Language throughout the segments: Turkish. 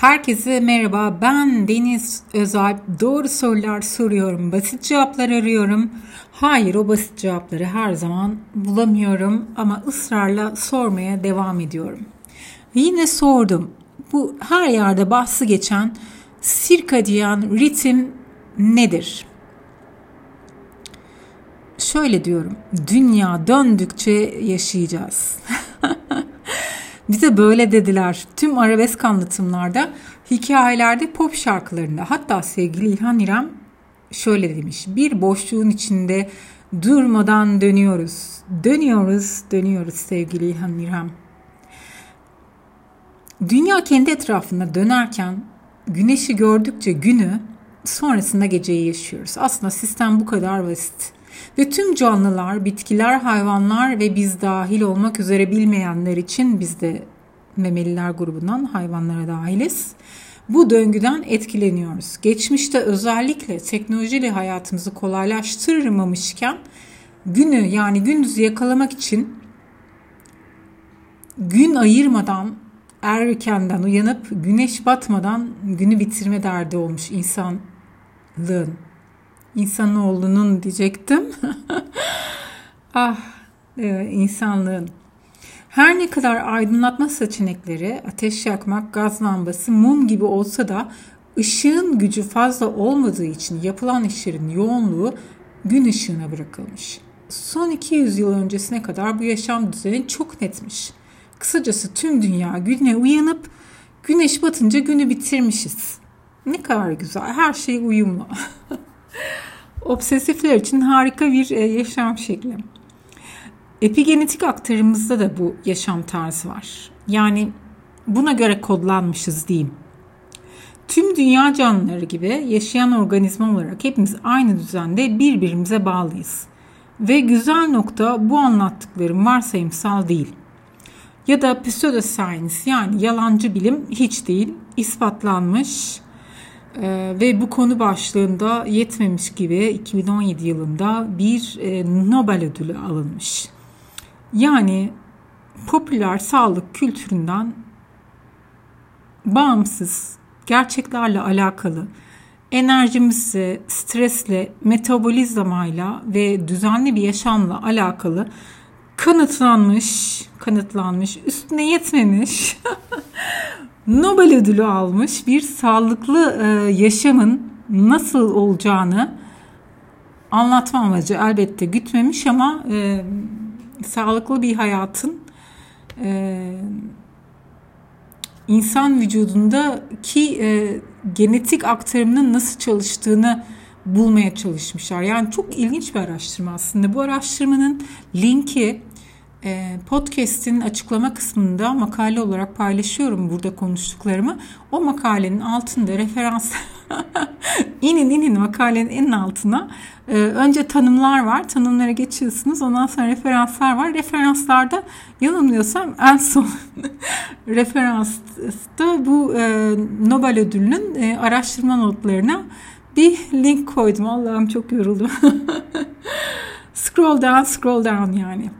Herkese merhaba. Ben Deniz Özalp. Doğru sorular soruyorum. Basit cevaplar arıyorum. Hayır o basit cevapları her zaman bulamıyorum ama ısrarla sormaya devam ediyorum. Yine sordum. Bu her yerde bahsi geçen sirkadiyen ritim nedir? Şöyle diyorum. Dünya döndükçe yaşayacağız. Bize böyle dediler. Tüm arabesk anlatımlarda, hikayelerde, pop şarkılarında. Hatta sevgili İlhan İrem şöyle demiş. Bir boşluğun içinde durmadan dönüyoruz. Dönüyoruz, dönüyoruz sevgili İlhan İrem. Dünya kendi etrafında dönerken güneşi gördükçe günü, sonrasında geceyi yaşıyoruz. Aslında sistem bu kadar basit. Ve tüm canlılar, bitkiler, hayvanlar ve biz dahil olmak üzere bilmeyenler için biz de memeliler grubundan hayvanlara dahiliz. Bu döngüden etkileniyoruz. Geçmişte özellikle teknolojiyle hayatımızı kolaylaştırmamışken günü yani gündüzü yakalamak için gün ayırmadan erkenden uyanıp güneş batmadan günü bitirme derdi olmuş insanlığın insanoğlunun diyecektim. ah evet, insanlığın. Her ne kadar aydınlatma seçenekleri ateş yakmak, gaz lambası, mum gibi olsa da ışığın gücü fazla olmadığı için yapılan işlerin yoğunluğu gün ışığına bırakılmış. Son 200 yıl öncesine kadar bu yaşam düzeni çok netmiş. Kısacası tüm dünya güne uyanıp güneş batınca günü bitirmişiz. Ne kadar güzel, her şey uyumlu. Obsesifler için harika bir e, yaşam şekli. Epigenetik aktarımızda da bu yaşam tarzı var. Yani buna göre kodlanmışız diyeyim. Tüm dünya canlıları gibi yaşayan organizma olarak hepimiz aynı düzende birbirimize bağlıyız. Ve güzel nokta bu anlattıklarım varsayımsal değil. Ya da pseudoscience yani yalancı bilim hiç değil, ispatlanmış, ee, ve bu konu başlığında yetmemiş gibi 2017 yılında bir e, Nobel ödülü alınmış. Yani popüler sağlık kültüründen bağımsız, gerçeklerle alakalı, enerjimizi stresle, metabolizmayla ve düzenli bir yaşamla alakalı kanıtlanmış, kanıtlanmış, üstüne yetmemiş Nobel ödülü almış bir sağlıklı e, yaşamın nasıl olacağını anlatma amacı elbette gütmemiş ama e, sağlıklı bir hayatın e, insan vücudundaki e, genetik aktarımının nasıl çalıştığını bulmaya çalışmışlar. Yani çok ilginç bir araştırma aslında. Bu araştırmanın linki podcast'in açıklama kısmında makale olarak paylaşıyorum burada konuştuklarımı. O makalenin altında referans inin inin makalenin en altına e, önce tanımlar var. Tanımlara geçiyorsunuz. Ondan sonra referanslar var. Referanslarda yanılmıyorsam en son referansta bu e, Nobel ödülünün e, araştırma notlarına bir link koydum. Allah'ım çok yoruldum. scroll down, scroll down yani.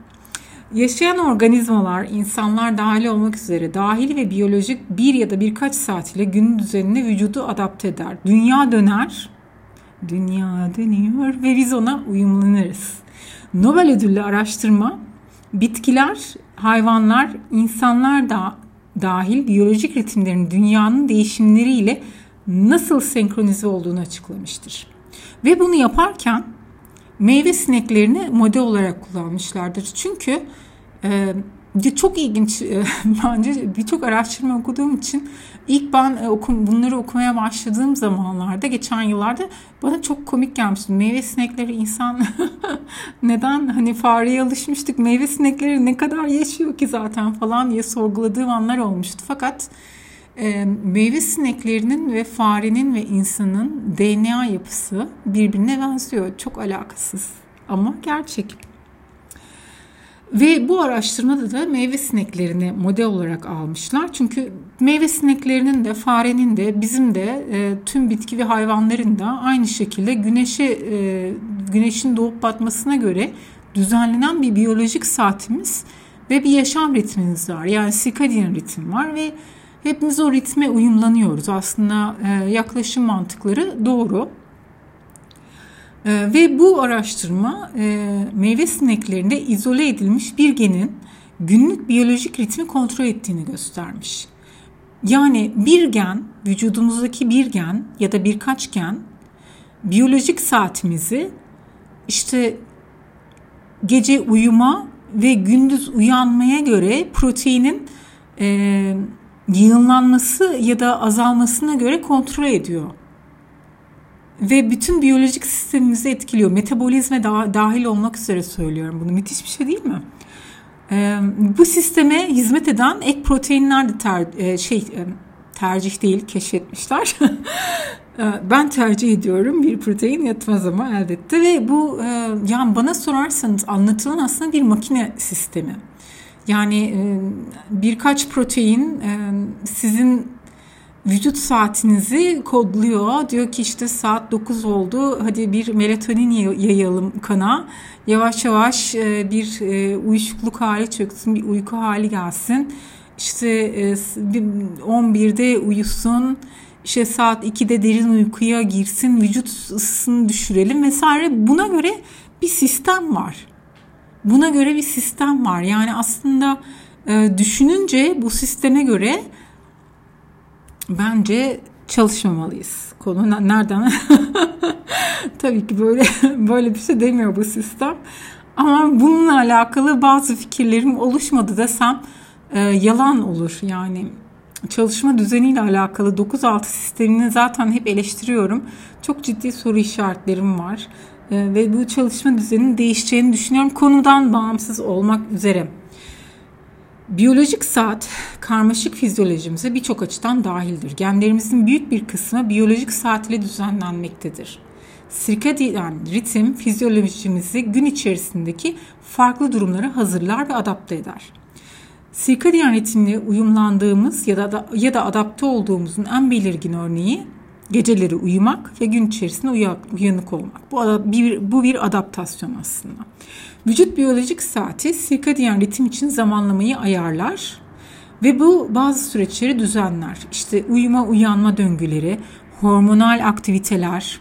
Yaşayan organizmalar, insanlar dahil olmak üzere dahil ve biyolojik bir ya da birkaç saat ile gün düzenine vücudu adapte eder. Dünya döner, dünya dönüyor ve biz ona uyumlanırız. Nobel ödüllü araştırma bitkiler, hayvanlar, insanlar da dahil biyolojik ritimlerin dünyanın değişimleriyle nasıl senkronize olduğunu açıklamıştır. Ve bunu yaparken meyve sineklerini model olarak kullanmışlardır. Çünkü e, çok ilginç e, bence birçok araştırma okuduğum için ilk ben e, bunları okumaya başladığım zamanlarda geçen yıllarda bana çok komik gelmişti. Meyve sinekleri insan neden hani fareye alışmıştık meyve sinekleri ne kadar yaşıyor ki zaten falan diye sorguladığım anlar olmuştu. Fakat meyve sineklerinin ve farenin ve insanın DNA yapısı birbirine benziyor. Çok alakasız ama gerçek. Ve bu araştırmada da meyve sineklerini model olarak almışlar. Çünkü meyve sineklerinin de farenin de bizim de e, tüm bitki ve hayvanların da aynı şekilde güneşe e, güneşin doğup batmasına göre düzenlenen bir biyolojik saatimiz ve bir yaşam ritmimiz var. Yani circadian ritim var ve Hepimiz o ritme uyumlanıyoruz. Aslında e, yaklaşım mantıkları doğru. E, ve bu araştırma e, meyve sineklerinde izole edilmiş bir genin günlük biyolojik ritmi kontrol ettiğini göstermiş. Yani bir gen, vücudumuzdaki bir gen ya da birkaç gen biyolojik saatimizi işte gece uyuma ve gündüz uyanmaya göre proteinin e, yığınlanması ya da azalmasına göre kontrol ediyor. Ve bütün biyolojik sistemimizi etkiliyor. Metabolizme da, dahil olmak üzere söylüyorum bunu. Müthiş bir şey değil mi? Bu sisteme hizmet eden ek proteinler de ter, e, şey e, tercih değil keşfetmişler. Ee, ben tercih ediyorum bir protein yatmaz ama elbette ve bu e, yani bana sorarsanız anlatılan aslında bir makine sistemi. Yani e, birkaç protein e, sizin vücut saatinizi kodluyor. Diyor ki işte saat 9 oldu. Hadi bir melatonin yayalım kana. Yavaş yavaş e, bir uyuşukluk hali çöksün, bir uyku hali gelsin. İşte 11'de uyusun. İşte saat 2'de derin uykuya girsin, vücut ısısını düşürelim vesaire. Buna göre bir sistem var. Buna göre bir sistem var. Yani aslında e, düşününce bu sisteme göre bence çalışmamalıyız. Konu nereden? Tabii ki böyle böyle bir şey demiyor bu sistem. Ama bununla alakalı bazı fikirlerim oluşmadı desem e, yalan olur. Yani çalışma düzeniyle alakalı 9-6 sistemini zaten hep eleştiriyorum. Çok ciddi soru işaretlerim var. Ee, ve bu çalışma düzeninin değişeceğini düşünüyorum. Konudan bağımsız olmak üzere. Biyolojik saat karmaşık fizyolojimize birçok açıdan dahildir. Genlerimizin büyük bir kısmı biyolojik saat ile düzenlenmektedir. Sirkadiyen ritim fizyolojimizi gün içerisindeki farklı durumlara hazırlar ve adapte eder. Sirkadiyen ritimle uyumlandığımız ya da ya da adapte olduğumuzun en belirgin örneği Geceleri uyumak ve gün içerisinde uyanık olmak. Bu bir, bu bir adaptasyon aslında. Vücut biyolojik saati sirkadiyen ritim için zamanlamayı ayarlar ve bu bazı süreçleri düzenler. İşte uyuma uyanma döngüleri, hormonal aktiviteler,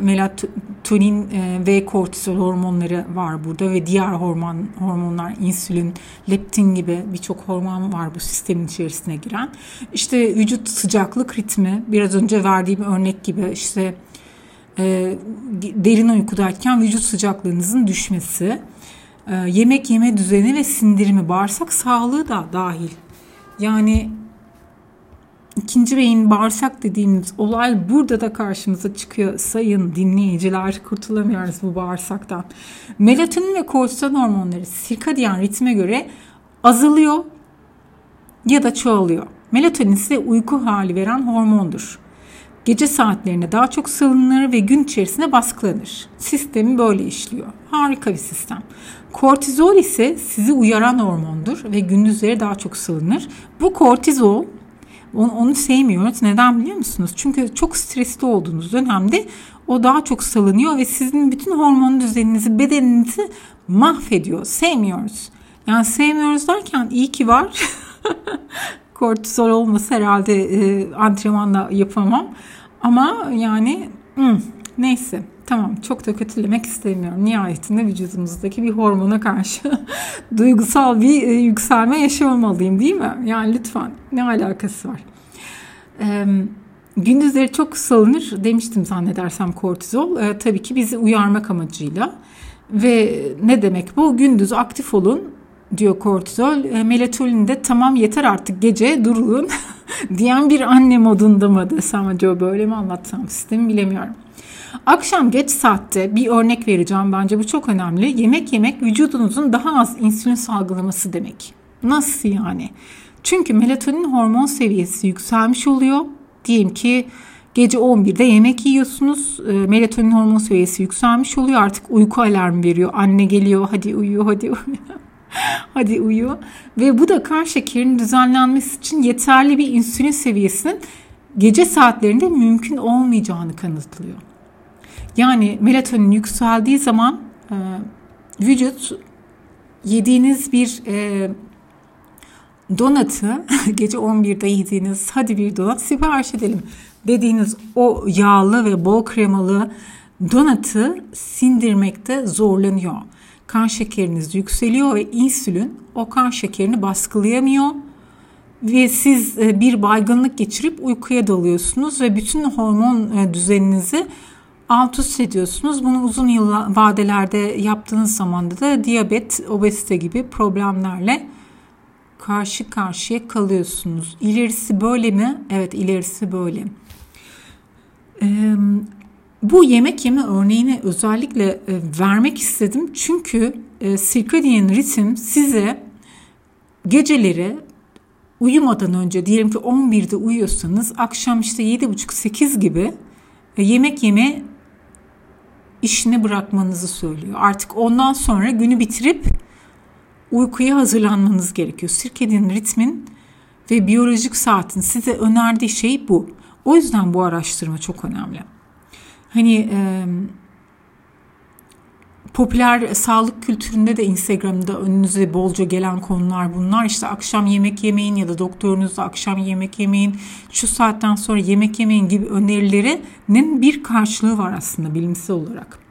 melatonin e, ve kortizol hormonları var burada ve diğer hormon hormonlar insülin, leptin gibi birçok hormon var bu sistemin içerisine giren. İşte vücut sıcaklık ritmi biraz önce verdiğim örnek gibi işte e, derin uykudayken vücut sıcaklığınızın düşmesi, e, yemek yeme düzeni ve sindirimi, bağırsak sağlığı da dahil. Yani ikinci beyin bağırsak dediğimiz olay burada da karşımıza çıkıyor sayın dinleyiciler kurtulamıyoruz bu bağırsaktan. Melatonin ve kortizol hormonları sirkadiyen ritme göre azalıyor ya da çoğalıyor. Melatonin ise uyku hali veren hormondur. Gece saatlerine daha çok salınır ve gün içerisinde baskılanır. Sistemi böyle işliyor. Harika bir sistem. Kortizol ise sizi uyaran hormondur ve gündüzleri daha çok salınır. Bu kortizol onu, onu sevmiyoruz. Neden biliyor musunuz? Çünkü çok stresli olduğunuz dönemde o daha çok salınıyor ve sizin bütün hormon düzeninizi, bedeninizi mahvediyor. Sevmiyoruz. Yani sevmiyoruz derken iyi ki var. Kortizol olmasa herhalde e, antrenmanla yapamam. Ama yani hmm, neyse tamam çok da kötülemek istemiyorum. Nihayetinde vücudumuzdaki bir hormona karşı duygusal bir e, yükselme yaşamamalıyım değil mi? Yani lütfen ne alakası var? Ee, gündüzleri çok salınır demiştim zannedersem kortizol. Ee, tabii ki bizi uyarmak amacıyla. Ve ne demek bu? Gündüz aktif olun diyor kortizol. E, melatonin de tamam yeter artık gece durulun diyen bir anne modunda mı desem acaba böyle mi anlatsam sistemi bilemiyorum. Akşam geç saatte bir örnek vereceğim bence bu çok önemli. Yemek yemek vücudunuzun daha az insülin salgılaması demek. Nasıl yani? Çünkü melatonin hormon seviyesi yükselmiş oluyor. Diyelim ki gece 11'de yemek yiyorsunuz. E, melatonin hormon seviyesi yükselmiş oluyor. Artık uyku alarmı veriyor. Anne geliyor hadi uyu hadi uyu. hadi uyu. Ve bu da kan şekerinin düzenlenmesi için yeterli bir insülin seviyesinin gece saatlerinde mümkün olmayacağını kanıtlıyor. Yani melatonin yükseldiği zaman e, vücut yediğiniz bir e, donatı gece 11'de yediğiniz hadi bir donat sipariş edelim dediğiniz o yağlı ve bol kremalı donatı sindirmekte zorlanıyor. Kan şekeriniz yükseliyor ve insülin o kan şekerini baskılayamıyor ve siz e, bir baygınlık geçirip uykuya dalıyorsunuz ve bütün hormon e, düzeninizi alt üst ediyorsunuz. Bunu uzun yıl vadelerde yaptığınız zaman da diyabet, obezite gibi problemlerle karşı karşıya kalıyorsunuz. İlerisi böyle mi? Evet ilerisi böyle. Ee, bu yemek yeme örneğini özellikle e, vermek istedim. Çünkü e, circadian ritim size geceleri uyumadan önce diyelim ki 11'de uyuyorsanız akşam işte 7.30-8 gibi e, yemek yeme işini bırakmanızı söylüyor. Artık ondan sonra günü bitirip uykuya hazırlanmanız gerekiyor. Sirkedin ritmin ve biyolojik saatin size önerdiği şey bu. O yüzden bu araştırma çok önemli. Hani e, popüler sağlık kültüründe de Instagram'da önünüze bolca gelen konular bunlar. İşte akşam yemek yemeyin ya da doktorunuzla akşam yemek yemeyin, şu saatten sonra yemek yemeyin gibi önerilerinin bir karşılığı var aslında bilimsel olarak.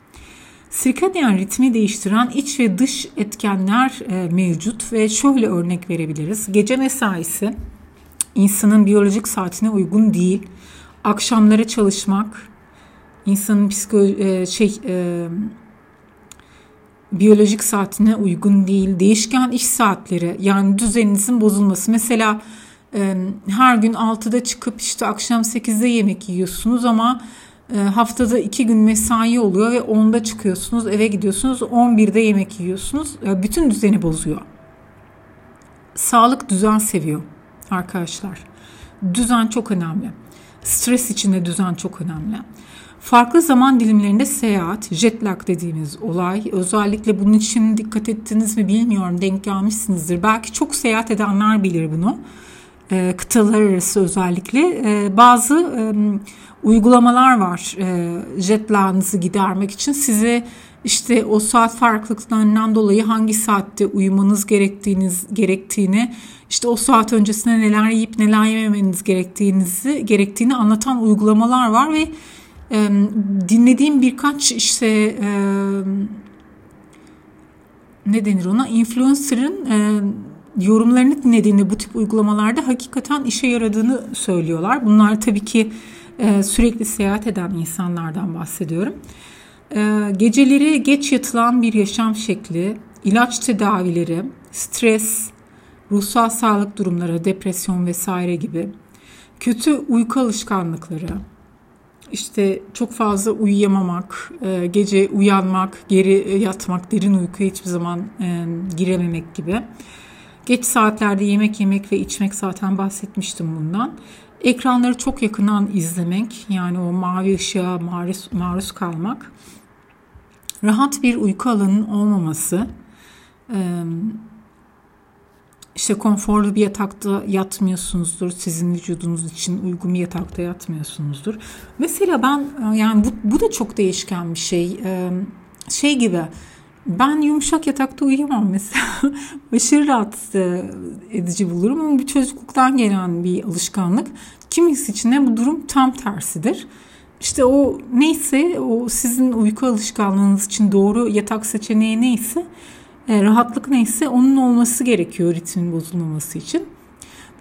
Sirkadyen ritmi değiştiren iç ve dış etkenler e, mevcut ve şöyle örnek verebiliriz. Gece mesaisi insanın biyolojik saatine uygun değil. Akşamları çalışmak insanın psiko e, şey e, biyolojik saatine uygun değil. Değişken iş saatleri yani düzeninizin bozulması. Mesela e, her gün 6'da çıkıp işte akşam 8'de yemek yiyorsunuz ama haftada 2 gün mesai oluyor ve 10'da çıkıyorsunuz eve gidiyorsunuz 11'de yemek yiyorsunuz. E, bütün düzeni bozuyor. Sağlık düzen seviyor arkadaşlar. Düzen çok önemli. Stres içinde düzen çok önemli. Farklı zaman dilimlerinde seyahat, jet lag dediğimiz olay. Özellikle bunun için dikkat ettiniz mi bilmiyorum, denk gelmişsinizdir. Belki çok seyahat edenler bilir bunu. E, kıtalar arası özellikle. E, bazı e, uygulamalar var e, jet lag'ınızı gidermek için. Size işte o saat farklılıklarından dolayı hangi saatte uyumanız gerektiğiniz gerektiğini işte o saat öncesinde neler yiyip neler yememeniz gerektiğinizi gerektiğini anlatan uygulamalar var ve e, dinlediğim birkaç işte e, ne denir ona influencer'ın e, yorumlarını dinlediğinde bu tip uygulamalarda hakikaten işe yaradığını söylüyorlar. Bunlar tabii ki e, sürekli seyahat eden insanlardan bahsediyorum. E, geceleri geç yatılan bir yaşam şekli, ilaç tedavileri, stres, ruhsal sağlık durumları, depresyon vesaire gibi kötü uyku alışkanlıkları, işte çok fazla uyuyamamak, e, gece uyanmak, geri yatmak, derin uykuya hiçbir zaman e, girememek gibi. Geç saatlerde yemek yemek ve içmek zaten bahsetmiştim bundan. Ekranları çok yakından izlemek yani o mavi ışığa maruz, maruz kalmak. Rahat bir uyku alanının olmaması. işte konforlu bir yatakta yatmıyorsunuzdur. Sizin vücudunuz için uygun bir yatakta yatmıyorsunuzdur. Mesela ben yani bu, bu da çok değişken bir şey. Şey gibi ben yumuşak yatakta uyuyamam mesela. Aşırı rahatsız edici bulurum ama bir çocukluktan gelen bir alışkanlık. Kimisi için de bu durum tam tersidir. İşte o neyse o sizin uyku alışkanlığınız için doğru yatak seçeneği neyse e, rahatlık neyse onun olması gerekiyor ritmin bozulmaması için.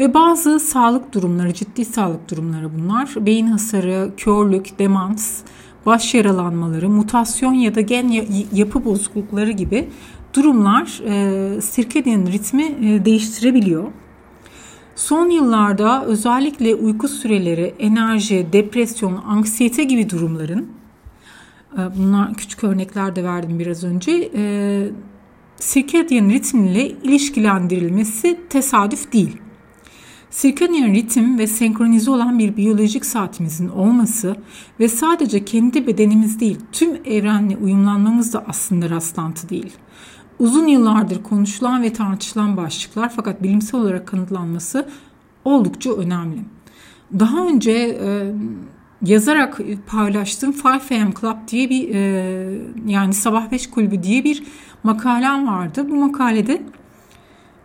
Ve bazı sağlık durumları, ciddi sağlık durumları bunlar. Beyin hasarı, körlük, demans, baş yaralanmaları, mutasyon ya da gen yapı bozuklukları gibi durumlar e, sirkadian ritmi e, değiştirebiliyor. Son yıllarda özellikle uyku süreleri, enerji, depresyon, anksiyete gibi durumların e, bunlar küçük örnekler de verdim biraz önce e, sirkadian ritmle ilişkilendirilmesi tesadüf değil. Sirkadian ritim ve senkronize olan bir biyolojik saatimizin olması ve sadece kendi bedenimiz değil tüm evrenle uyumlanmamız da aslında rastlantı değil. Uzun yıllardır konuşulan ve tartışılan başlıklar fakat bilimsel olarak kanıtlanması oldukça önemli. Daha önce e, yazarak paylaştığım 5am Club diye bir e, yani sabah 5 kulübü diye bir makalem vardı. Bu makalede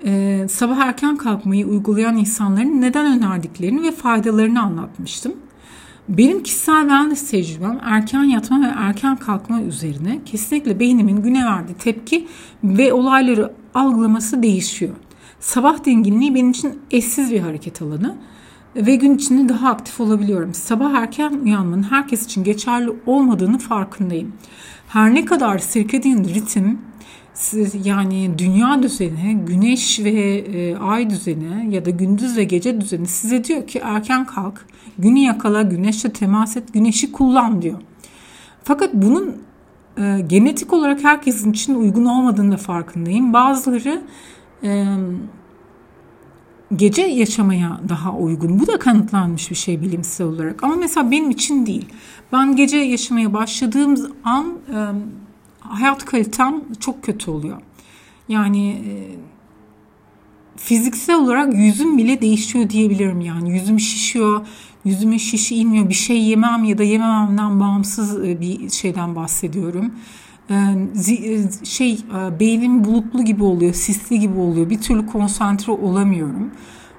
e, sabah erken kalkmayı uygulayan insanların neden önerdiklerini ve faydalarını anlatmıştım. Benim kişisel wellness tecrübem erken yatma ve erken kalkma üzerine kesinlikle beynimin güne verdiği tepki ve olayları algılaması değişiyor. Sabah dinginliği benim için eşsiz bir hareket alanı ve gün içinde daha aktif olabiliyorum. Sabah erken uyanmanın herkes için geçerli olmadığını farkındayım. Her ne kadar circadian ritim yani dünya düzeni, güneş ve e, ay düzeni ya da gündüz ve gece düzeni size diyor ki erken kalk, günü yakala, güneşle temas et, güneşi kullan diyor. Fakat bunun e, genetik olarak herkesin için uygun olmadığını da farkındayım. Bazıları e, gece yaşamaya daha uygun. Bu da kanıtlanmış bir şey bilimsel olarak. Ama mesela benim için değil. Ben gece yaşamaya başladığım an e, hayat kalitem çok kötü oluyor. Yani e, fiziksel olarak yüzüm bile değişiyor diyebilirim yani. Yüzüm şişiyor, yüzümün şişi inmiyor. Bir şey yemem ya da yemememden bağımsız e, bir şeyden bahsediyorum. E, şey beynim bulutlu gibi oluyor, sisli gibi oluyor. Bir türlü konsantre olamıyorum.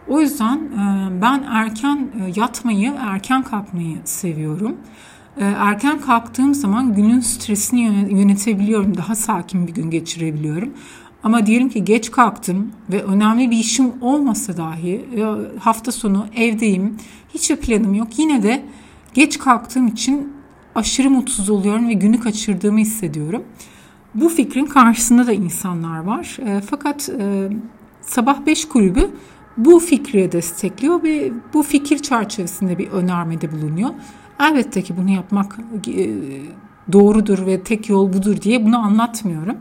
O yüzden ben erken yatmayı, erken kalkmayı seviyorum. Erken kalktığım zaman günün stresini yönetebiliyorum. Daha sakin bir gün geçirebiliyorum. Ama diyelim ki geç kalktım ve önemli bir işim olmasa dahi hafta sonu evdeyim. Hiç planım yok. Yine de geç kalktığım için aşırı mutsuz oluyorum ve günü kaçırdığımı hissediyorum. Bu fikrin karşısında da insanlar var. E, fakat e, Sabah 5 kulübü bu fikri destekliyor ve bu fikir çerçevesinde bir önermede bulunuyor. Elbette ki bunu yapmak e, doğrudur ve tek yol budur diye bunu anlatmıyorum.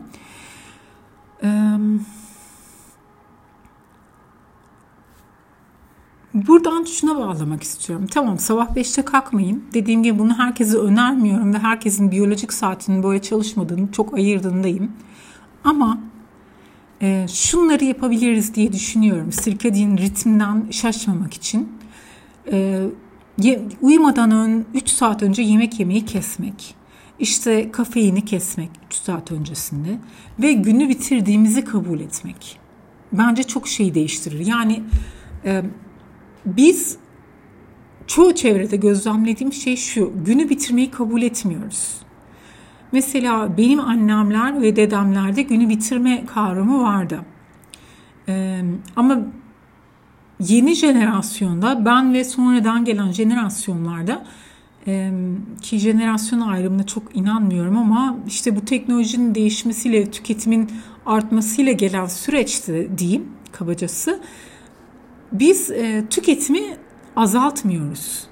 Buradan şuna bağlamak istiyorum. Tamam sabah 5'te kalkmayın. Dediğim gibi bunu herkese önermiyorum ve herkesin biyolojik saatinin böyle çalışmadığını çok ayırdığındayım. Ama e, şunları yapabiliriz diye düşünüyorum. Sirkadiyen ritimden şaşmamak için. E, uyumadan ön 3 saat önce yemek yemeyi kesmek. İşte kafeini kesmek 3 saat öncesinde ve günü bitirdiğimizi kabul etmek. Bence çok şey değiştirir. Yani e, biz çoğu çevrede gözlemlediğim şey şu. Günü bitirmeyi kabul etmiyoruz. Mesela benim annemler ve dedemlerde günü bitirme kavramı vardı. Ee, ama yeni jenerasyonda ben ve sonradan gelen jenerasyonlarda ki jenerasyon ayrımına çok inanmıyorum ama işte bu teknolojinin değişmesiyle tüketimin artmasıyla gelen süreçte diyeyim kabacası biz e, tüketimi azaltmıyoruz.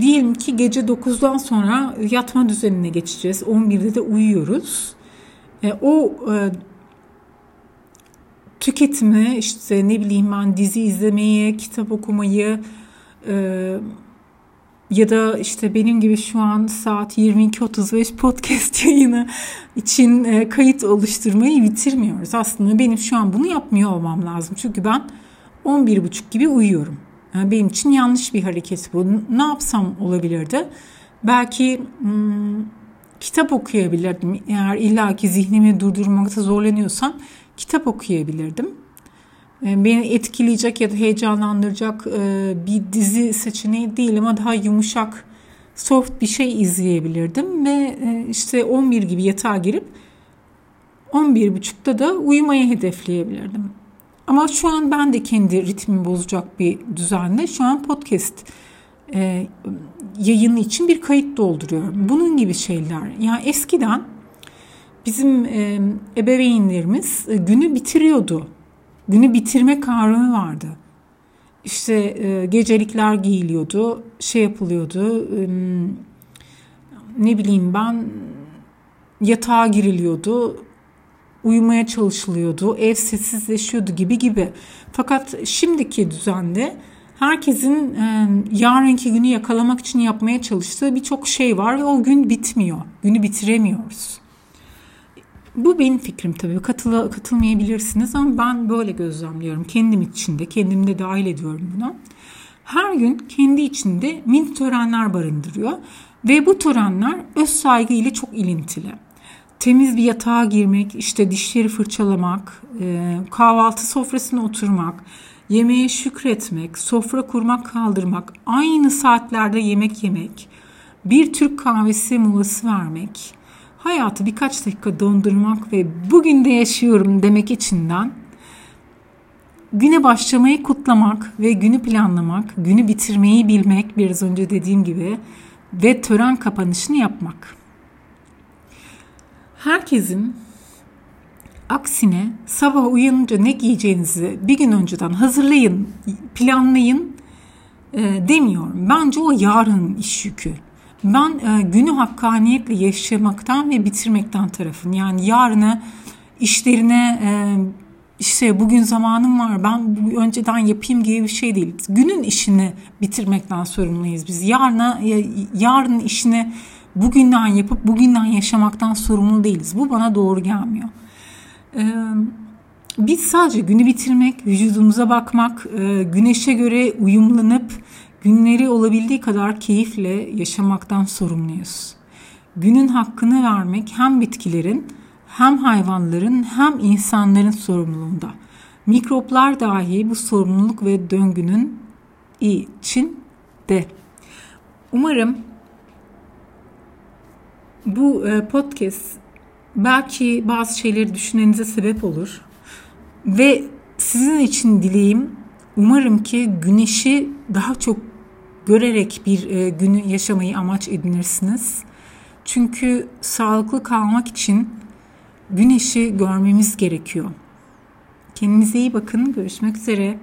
Diyelim ki gece 9'dan sonra yatma düzenine geçeceğiz. 11'de de uyuyoruz. E, o e, tüketimi işte ne bileyim ben dizi izlemeyi, kitap okumayı e, ya da işte benim gibi şu an saat 22.35 podcast yayını için e, kayıt oluşturmayı bitirmiyoruz. Aslında benim şu an bunu yapmıyor olmam lazım. Çünkü ben 11.30 gibi uyuyorum. Yani benim için yanlış bir hareket bu. Ne yapsam olabilirdi? Belki hmm, kitap okuyabilirdim. Eğer illaki zihnimi durdurmakta zorlanıyorsam kitap okuyabilirdim. Ee, beni etkileyecek ya da heyecanlandıracak e, bir dizi seçeneği değil ama daha yumuşak, soft bir şey izleyebilirdim ve e, işte 11 gibi yatağa girip 11.30'da da uyumayı hedefleyebilirdim. Ama şu an ben de kendi ritmimi bozacak bir düzenle şu an podcast e, yayını için bir kayıt dolduruyorum. Bunun gibi şeyler. Yani eskiden bizim e, ebeveynlerimiz e, günü bitiriyordu. Günü bitirme kavramı vardı. İşte e, gecelikler giyiliyordu, şey yapılıyordu. Ne bileyim ben yatağa giriliyordu uyumaya çalışılıyordu, ev sessizleşiyordu gibi gibi. Fakat şimdiki düzende herkesin yarınki günü yakalamak için yapmaya çalıştığı birçok şey var ve o gün bitmiyor. Günü bitiremiyoruz. Bu benim fikrim tabii. Katıla, katılmayabilirsiniz ama ben böyle gözlemliyorum. Kendim içinde, kendimi de dahil ediyorum buna. Her gün kendi içinde mini törenler barındırıyor ve bu törenler öz saygı ile çok ilintili. temiz bir yatağa girmek, işte dişleri fırçalamak, e, kahvaltı sofrasına oturmak, yemeğe şükretmek, sofra kurmak, kaldırmak, aynı saatlerde yemek yemek, bir Türk kahvesi molası vermek, hayatı birkaç dakika dondurmak ve bugün de yaşıyorum demek içinden güne başlamayı kutlamak ve günü planlamak, günü bitirmeyi bilmek biraz önce dediğim gibi ve tören kapanışını yapmak. Herkesin aksine sabah uyanınca ne giyeceğinizi bir gün önceden hazırlayın, planlayın e, demiyorum. Bence o yarın iş yükü. Ben e, günü hakkaniyetle yaşamaktan ve bitirmekten tarafım. Yani yarını işlerine e, işte bugün zamanım var ben önceden yapayım gibi bir şey değil. Günün işini bitirmekten sorumluyuz biz. Yarına yarın işini bugünden yapıp bugünden yaşamaktan sorumlu değiliz. Bu bana doğru gelmiyor. Ee, biz sadece günü bitirmek, vücudumuza bakmak, e, güneşe göre uyumlanıp günleri olabildiği kadar keyifle yaşamaktan sorumluyuz. Günün hakkını vermek hem bitkilerin hem hayvanların hem insanların sorumluluğunda. Mikroplar dahi bu sorumluluk ve döngünün içinde. Umarım bu e, podcast belki bazı şeyleri düşünmenize sebep olur. Ve sizin için dileğim umarım ki güneşi daha çok görerek bir e, günü yaşamayı amaç edinirsiniz. Çünkü sağlıklı kalmak için güneşi görmemiz gerekiyor. Kendinize iyi bakın. Görüşmek üzere.